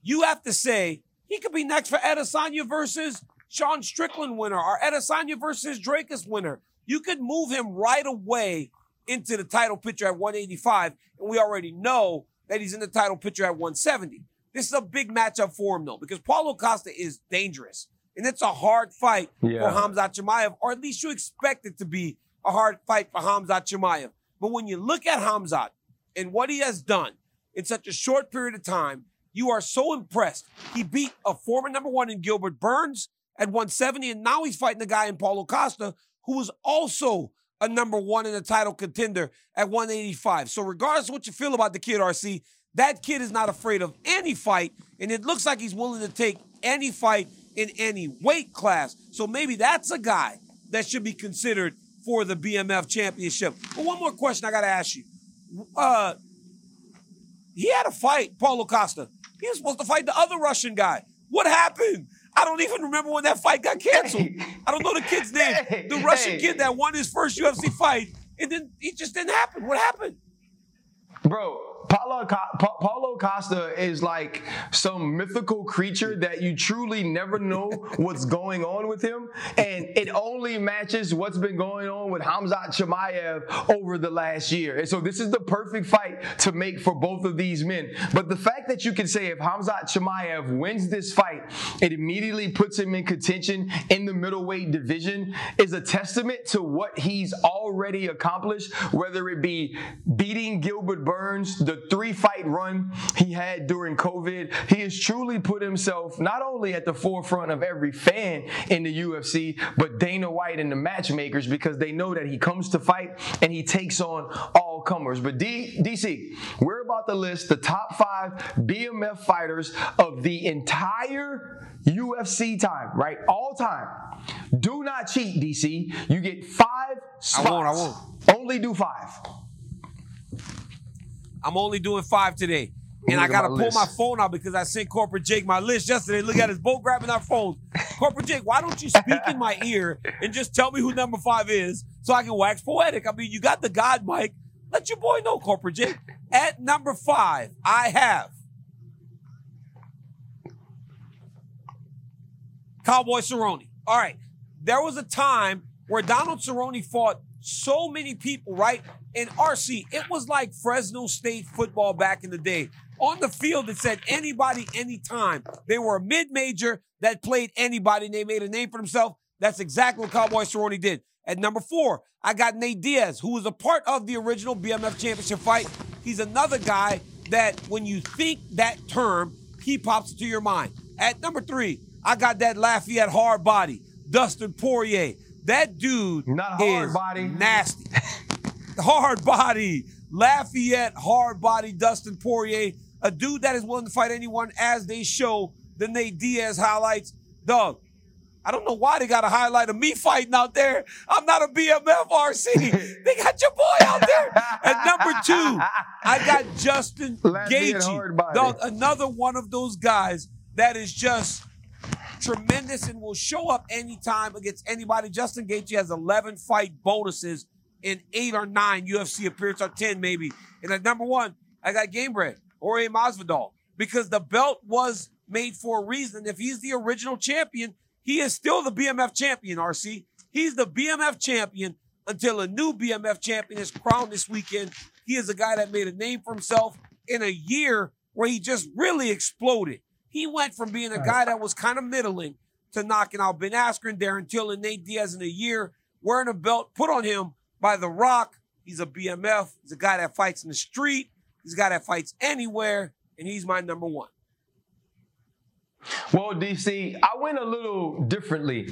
you have to say he could be next for Adesanya versus Sean Strickland winner or Adesanya versus Dricus winner. You could move him right away into the title picture at 185, and we already know that he's in the title picture at 170. This is a big matchup for him though, because Paulo Costa is dangerous. And it's a hard fight Yeah. for Hamzat Chimaev, or at least you expect it to be a hard fight for Hamzat Chimaev. But when you look at Hamzat and what he has done in such a short period of time, you are so impressed. He beat a former number one in Gilbert Burns at 170, and now he's fighting a guy in Paulo Costa who was also a number one in the title contender at 185. So, regardless of what you feel about the kid, RC, that kid is not afraid of any fight, and it looks like he's willing to take any fight in any weight class. So, maybe that's a guy that should be considered for the BMF championship. But one more question I got to ask you. Uh, he had a fight, Paulo Costa. He was supposed to fight the other Russian guy. What happened? I don't even remember when that fight got canceled. Hey. I don't know the kid's name. Hey. the Russian Hey. kid that won his first UFC fight, and then it just didn't happen. What happened? Bro, Paulo, Pa- Paulo Costa is like some mythical creature that you truly never know what's going on with him. And it only matches what's been going on with Hamzat Chimaev over the last year. And so this is the perfect fight to make for both of these men. But the fact that you can say if Hamzat Chimaev wins this fight, it immediately puts him in contention in the middleweight division is a testament to what he's already accomplished, whether it be beating Gilbert Burns, the three fight run he had during COVID. He has truly put himself not only at the forefront of every fan in the UFC, but Dana White and the matchmakers because they know that he comes to fight and he takes on all comers. But D- DC, we're about to list the top five BMF fighters of the entire UFC time, right? All time. Do not cheat, DC. You get five spots. I won't, I won't. Only do five. I'm only doing five today. And I gotta my pull my phone out because I sent Corporate Jake my list yesterday. Look at us both grabbing our phones. Corporate Jake, why don't you speak in my ear and just tell me who number five is so I can wax poetic? I mean, you got the God mic. Let your boy know, Corporate Jake. At number five, I have Cowboy Cerrone. All right. There was a time where Donald Cerrone fought so many people, right? In RC, it was like Fresno State football back in the day. On the field, it said anybody, anytime. They were a mid-major that played anybody and they made a name for themselves. That's exactly what Cowboy Cerrone did. At number four, I got Nate Diaz, who was a part of the original BMF championship fight. He's another guy that when you think that term, he pops into your mind. At number three, I got that Lafayette hard body, Dustin Poirier. That dude Not hard is body. nasty. hard body, Lafayette hard body, Dustin Poirier, a dude that is willing to fight anyone as they show the Nate Diaz highlights. Dog, I don't know why they got a highlight of me fighting out there. I'm not a BMF RC. they got your boy out there. At number two, I got Justin Lafayette hard body. Gaethje. Dog, another one of those guys that is just tremendous and will show up anytime against anybody. Justin Gaethje has 11 fight bonuses in eight or nine UFC appearances, or 10 maybe. And at number one, I got Gamebred, Jorge Masvidal, because the belt was made for a reason. If he's the original champion, he is still the BMF champion, RC. He's the BMF champion until a new BMF champion is crowned this weekend. He is a guy that made a name for himself in a year where he just really exploded. He went from being a guy that was kind of middling to knocking out Ben Askren, Darren Till, and Nate Diaz in a year, wearing a belt put on him by The Rock. He's a BMF. He's a guy that fights in the street. He's a guy that fights anywhere, and he's my number one. Well, DC, I went a little differently.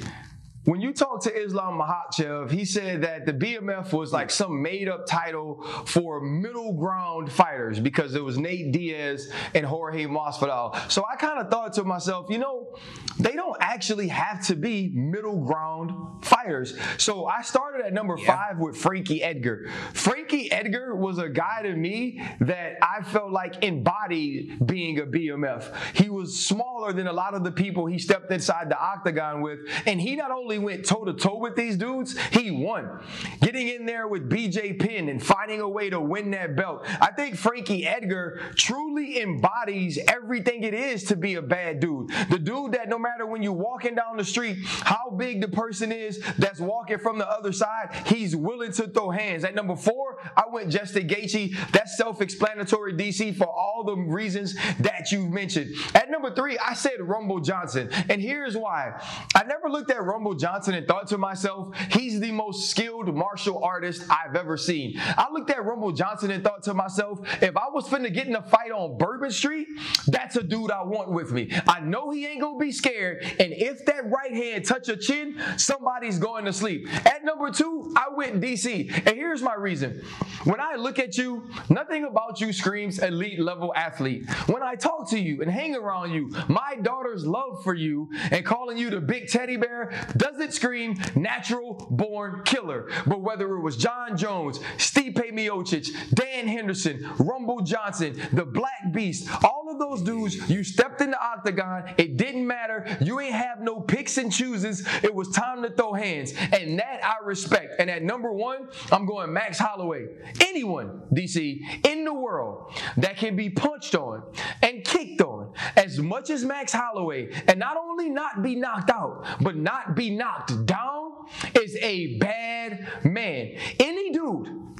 When you talk to Islam Makhachev, he said that the BMF was like some made up title for middle ground fighters because it was Nate Diaz and Jorge Masvidal. So I kind of thought to myself, you know, they don't actually have to be middle ground fighters. So I started at number Yeah. five with Frankie Edgar. Frankie Edgar was a guy to me that I felt like embodied being a BMF. He was smaller than a lot of the people he stepped inside the octagon with, and he not only went toe to toe with these dudes, he won. Getting in there with BJ Penn and finding a way to win that belt. I think Frankie Edgar truly embodies everything it is to be a bad dude. The dude that no matter when you're walking down the street, how big the person is that's walking from the other side, he's willing to throw hands. At number four, I went Justin Gaethje. That's self-explanatory, DC, for all the reasons that you mentioned. At number three, I said Rumble Johnson, and here's why. I never looked at Rumble Johnson and thought to myself, he's the most skilled martial artist I've ever seen. I looked at Rumble Johnson and thought to myself, if I was finna get in a fight on Bourbon Street, that's a dude I want with me. I know he ain't gonna be scared, and if that right hand touch a chin, somebody's going to sleep. At number two, I went DC, and here's my reason. When I look at you, nothing about you screams elite level athlete. When I talk to you and hang around you, my daughter's love for you and calling you the big teddy bear doesn't scream natural born killer. But whether it was Jon Jones, Stipe Miocic, Dan Henderson, Rumble Johnson, the Black Beast, all of those dudes, you stepped in the octagon, it didn't matter. You ain't have no picks and chooses. It was time to throw hands. And that I respect. And at number one, I'm going Max Holloway. Anyone, DC, in the world that can be punched on and kicked on as much as Max Holloway and not only not be knocked out, but not be knocked down is a bad man. Any dude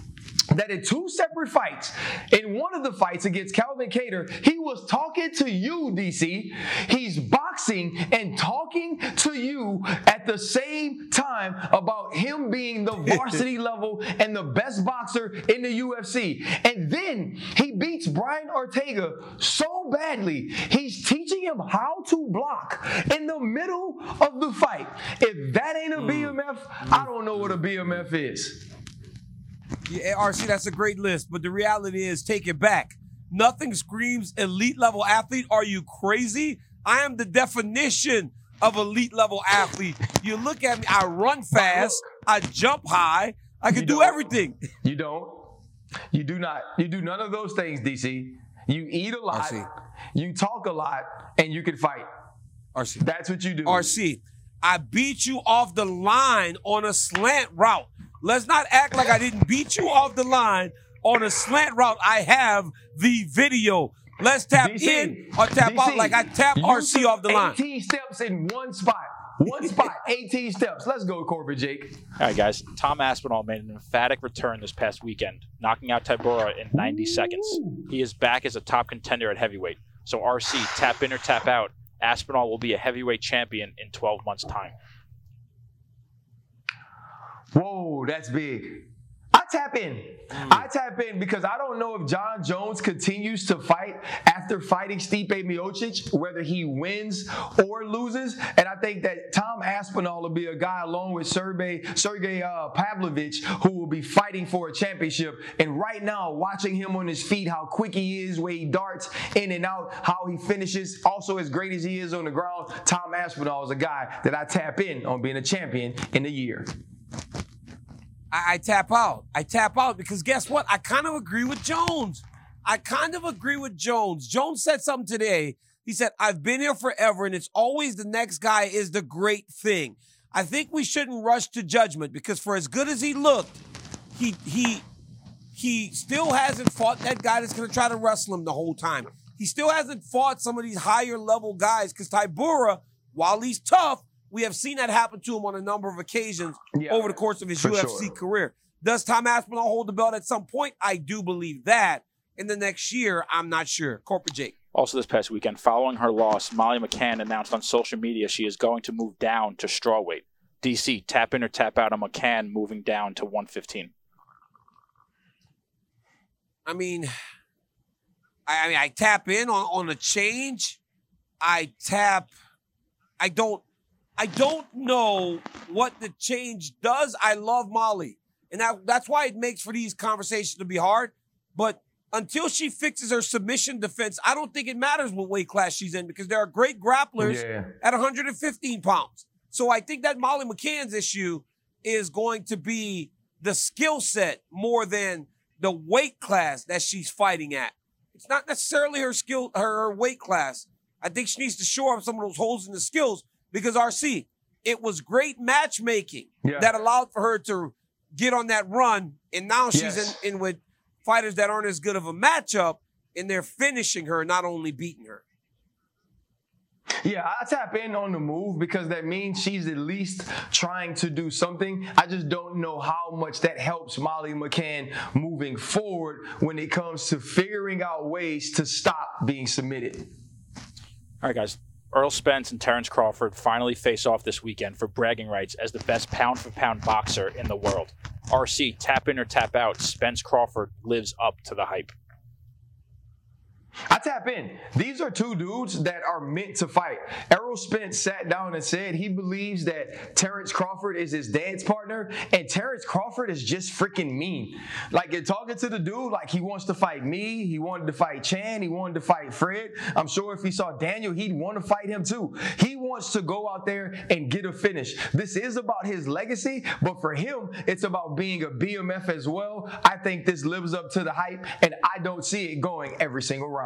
that in two separate fights, in one of the fights against Calvin Kattar, he was talking to you, DC. He's and talking to you at the same time about him being the varsity level and the best boxer in the UFC. And then he beats Brian Ortega so badly, he's teaching him how to block in the middle of the fight. If that ain't a hmm. BMF, I don't know what a BMF is. Yeah, RC, that's a great list, but the reality is, take it back. Nothing screams elite level athlete. Are you crazy? I am the definition of elite level athlete. You look at me, I run fast, I jump high, I can You do don't. everything. You don't. You do not. You do none of those things, DC. You eat a lot, RC. you talk a lot, and you can fight. RC. That's what you do. RC, I beat you off the line on a slant route. Let's not act like I didn't beat you off the line on a slant route. I have the video. Let's tap DC, in or tap DC, out like I tap you RC off the line. 18 steps in one spot. One spot, 18 steps. Let's go, Corbin Jake. All right, guys. Tom Aspinall made an emphatic return this past weekend, knocking out Tybura in 90 seconds. He is back as a top contender at heavyweight. So RC, tap in or tap out. Aspinall will be a heavyweight champion in 12 months' time. Whoa, that's big. Tap in. I tap in because I don't know if Jon Jones continues to fight after fighting Stipe Miocic, whether he wins or loses. And I think that Tom Aspinall will be a guy along with Sergey, Sergey uh, Pavlovich who will be fighting for a championship. And right now, watching him on his feet, how quick he is, where he darts in and out, how he finishes, also as great as he is on the ground, Tom Aspinall is a guy that I tap in on being a champion in a year. I, I tap out. I tap out because guess what? I kind of agree with Jones. I kind of agree with Jones. Jones said something today. He said, I've been here forever, and it's always the next guy is the great thing. I think we shouldn't rush to judgment because for as good as he looked, he he he still hasn't fought that guy that's going to try to wrestle him the whole time. He still hasn't fought some of these higher level guys because Tybura, while he's tough, we have seen that happen to him on a number of occasions Yeah, over the course of his UFC sure. career. Does Tom Aspinall hold the belt at some point? I do believe that. In the next year, I'm not sure. Corporate Jake. Also, this past weekend, following her loss, Molly McCann announced on social media she is going to move down to strawweight. DC, tap in or tap out on McCann moving down to 115. I mean, I, I mean, I tap in on on a change. I tap. I don't. I don't know what the change does. I love Molly, and that, that's why it makes for these conversations to be hard. But until she fixes her submission defense, I don't think it matters what weight class she's in because there are great grapplers Yeah. at 115 pounds. So I think that Molly McCann's issue is going to be the skill set more than the weight class that she's fighting at. It's not necessarily her skill, her, her weight class. I think she needs to shore up some of those holes in the skills because RC, it was great matchmaking Yeah. that allowed for her to get on that run, and now she's Yes. in, in with fighters that aren't as good of a matchup, and they're finishing her, not only beating her. Yeah, I tap in on the move because that means she's at least trying to do something. I just don't know how much that helps Molly McCann moving forward when it comes to figuring out ways to stop being submitted. All right, guys. Errol Spence and Terrence Crawford finally face off this weekend for bragging rights as the best pound for pound boxer in the world. RC, tap in or tap out, Spence Crawford lives up to the hype. I tap in. These are two dudes that are meant to fight. Errol Spence sat down and said he believes that Terrence Crawford is his dance partner, and Terrence Crawford is just freaking mean. Like you're talking to the dude, like he wants to fight me, he wanted to fight Chan, he wanted to fight Fred. I'm sure if he saw Daniel, he'd want to fight him too. He wants to go out there and get a finish. This is about his legacy, but for him, it's about being a BMF as well. I think this lives up to the hype, and I don't see it going every single round.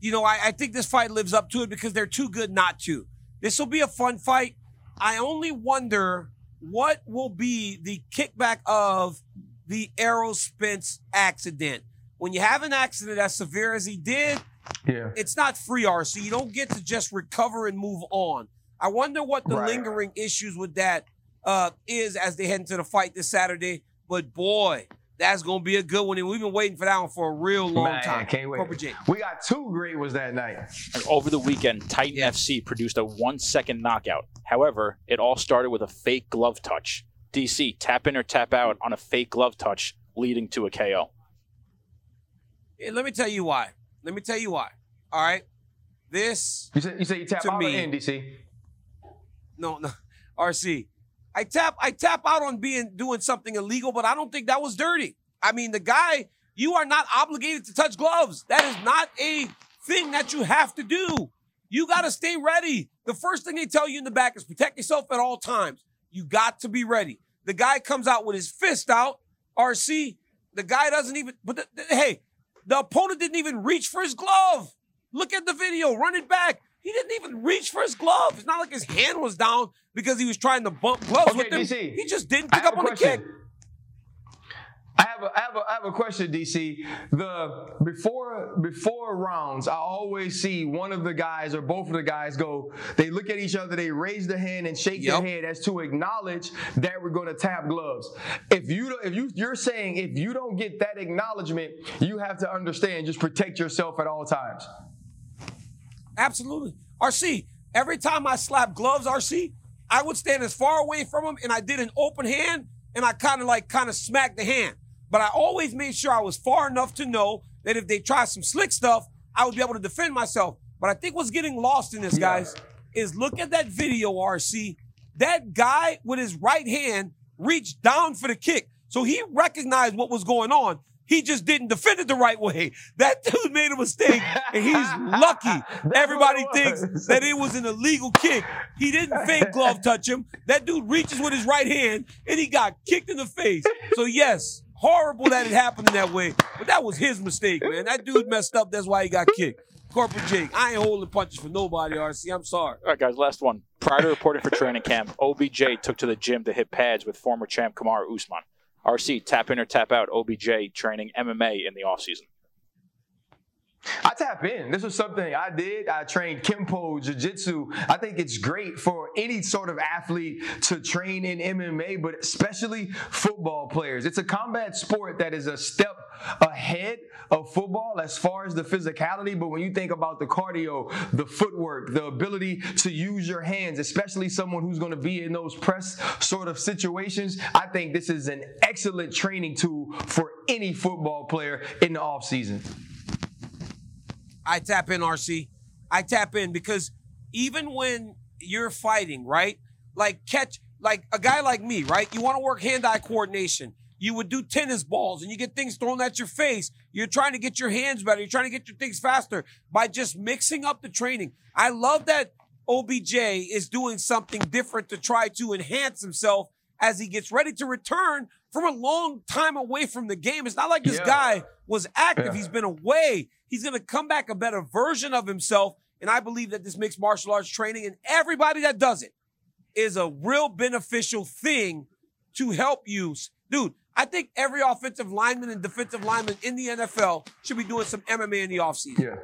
You know, I, I think this fight lives up to it because they're too good not to. This will be a fun fight. I only wonder what will be the kickback of the Errol Spence accident. When you have an accident as severe as he did, Yeah. it's not free RC. You don't get to just recover and move on. I wonder what the Right. lingering issues with that uh, is as they head into the fight this Saturday. But boy, that's gonna be a good one, and we've been waiting for that one for a real long Man, time. can't wait. Corporate J. We got two great ones that night. And over the weekend, Titan FC produced a one second knockout. However, it all started with a fake glove touch. DC, tap in or tap out on a fake glove touch, leading to a KO. Let me tell you why. Let me tell you why. All right, this You say you say you tap To out me- or in DC. no no RC. I tap I tap out on being doing something illegal, but I don't think that was dirty. I mean, the guy, you are not obligated to touch gloves. That is not a thing that you have to do. You got to stay ready. The first thing they tell you in the back is protect yourself at all times. You got to be ready. The guy comes out with his fist out. RC, the guy doesn't even, but the, the- hey, the opponent didn't even reach for his glove. Look at the video, run it back. He didn't even reach for his glove. It's not like his hand was down because he was trying to bump gloves Okay, with him. DC, He just didn't pick up on the kick. I have a, I have a, I have a question, DC. The before before rounds, I always see one of the guys or both of the guys go. They look at each other, they raise their hand and shake Yep. their head as to acknowledge that we're going to tap gloves. If you don't- if you you're saying if you don't get that acknowledgement, you have to understand. Just protect yourself at all times. Absolutely. RC, every time I slap gloves, RC, I would stand as far away from him and I did an open hand and I kind of like kind of smacked the hand. But I always made sure I was far enough to know that if they try some slick stuff, I would be able to defend myself. But I think what's getting lost in this, guys, is look at that video, RC. That guy with his right hand reached down for the kick. So he recognized what was going on. He just didn't defend it the right way. That dude made a mistake, and he's lucky. Everybody thinks that it was an illegal kick. He didn't fake glove touch him. That dude reaches with his right hand, and he got kicked in the face. So yes, horrible that it happened in that way, but that was his mistake, man. That dude messed up. That's why he got kicked. Corporal Jake, I ain't holding punches for nobody, RC. I'm sorry. All right, guys, last one. Prior to reporting for training camp, OBJ took to the gym to hit pads with former champ Kamaru Usman. RC, tap in or tap out, OBJ training MMA in the offseason. I tap in. This was something I did. I trained Kempo, Jiu Jitsu. I think it's great for any sort of athlete to train in MMA, but especially football players. It's a combat sport that is a step ahead of football as far as the physicality. But when you think about the cardio, the footwork, the ability to use your hands, especially someone who's going to be in those press sort of situations, I think this is an excellent training tool for any football player in the offseason. I tap in, RC. I tap in because even when you're fighting, right? Like catch, like a guy like me, right? You want to work hand-eye coordination. You would do tennis balls and you get things thrown at your face. You're trying to get your hands better. You're trying to get your things faster by just mixing up the training. I love that OBJ is doing something different to try to enhance himself as he gets ready to return from a long time away from the game. It's not like this Yeah. guy was active. Yeah. He's been away. He's going to come back a better version of himself. And I believe that this mixed martial arts training and everybody that does it is a real beneficial thing to help you. Dude, I think every offensive lineman and defensive lineman in the NFL should be doing some MMA in the offseason. Yeah.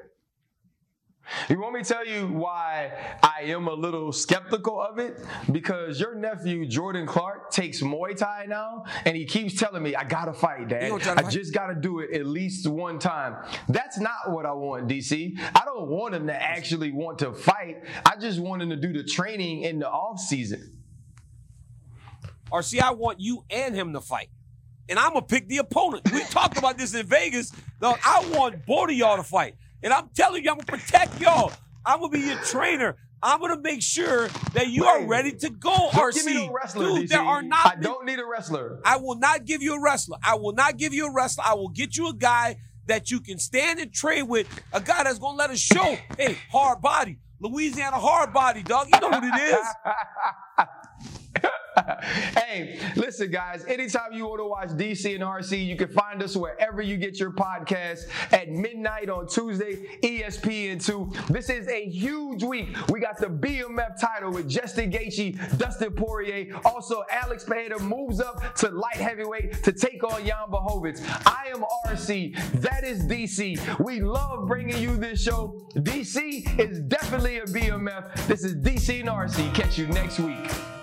You want me to tell you why I am a little skeptical of it? Because your nephew Jordan Clark takes Muay Thai now, and he keeps telling me, "I gotta fight, Dad. I fight? just gotta do it at least one time." That's not what I want, DC. I don't want him to actually want to fight. I just want him to do the training in the off season. Or see, I want you and him to fight. And I'm gonna pick the opponent. We talked about this in Vegas. Though I want both of y'all to fight. And I'm telling you, I'm gonna protect y'all. I'm gonna be your trainer. I'm gonna make sure that you are ready to go, RC. give me no wrestler, Dude, DC. there are not. I don't need a wrestler. I will not give you a wrestler. I will not give you a wrestler. I will get you a guy that you can stand and train with. A guy that's gonna let us show, hey, hard body. Louisiana hard body, dog. You know what it is. hey, listen, guys. Anytime you want to watch DC and RC, you can find us wherever you get your podcast at midnight on Tuesday, E ESPN2. This is a huge week. We got the BMF title with Justin Gaethje, Dustin Poirier. Also, Alex Pereira moves up to light heavyweight to take on Jan Błachowicz. I am RC. That is DC. We love bringing you this show. DC is definitely a BMF. This is DC and RC. Catch you next week.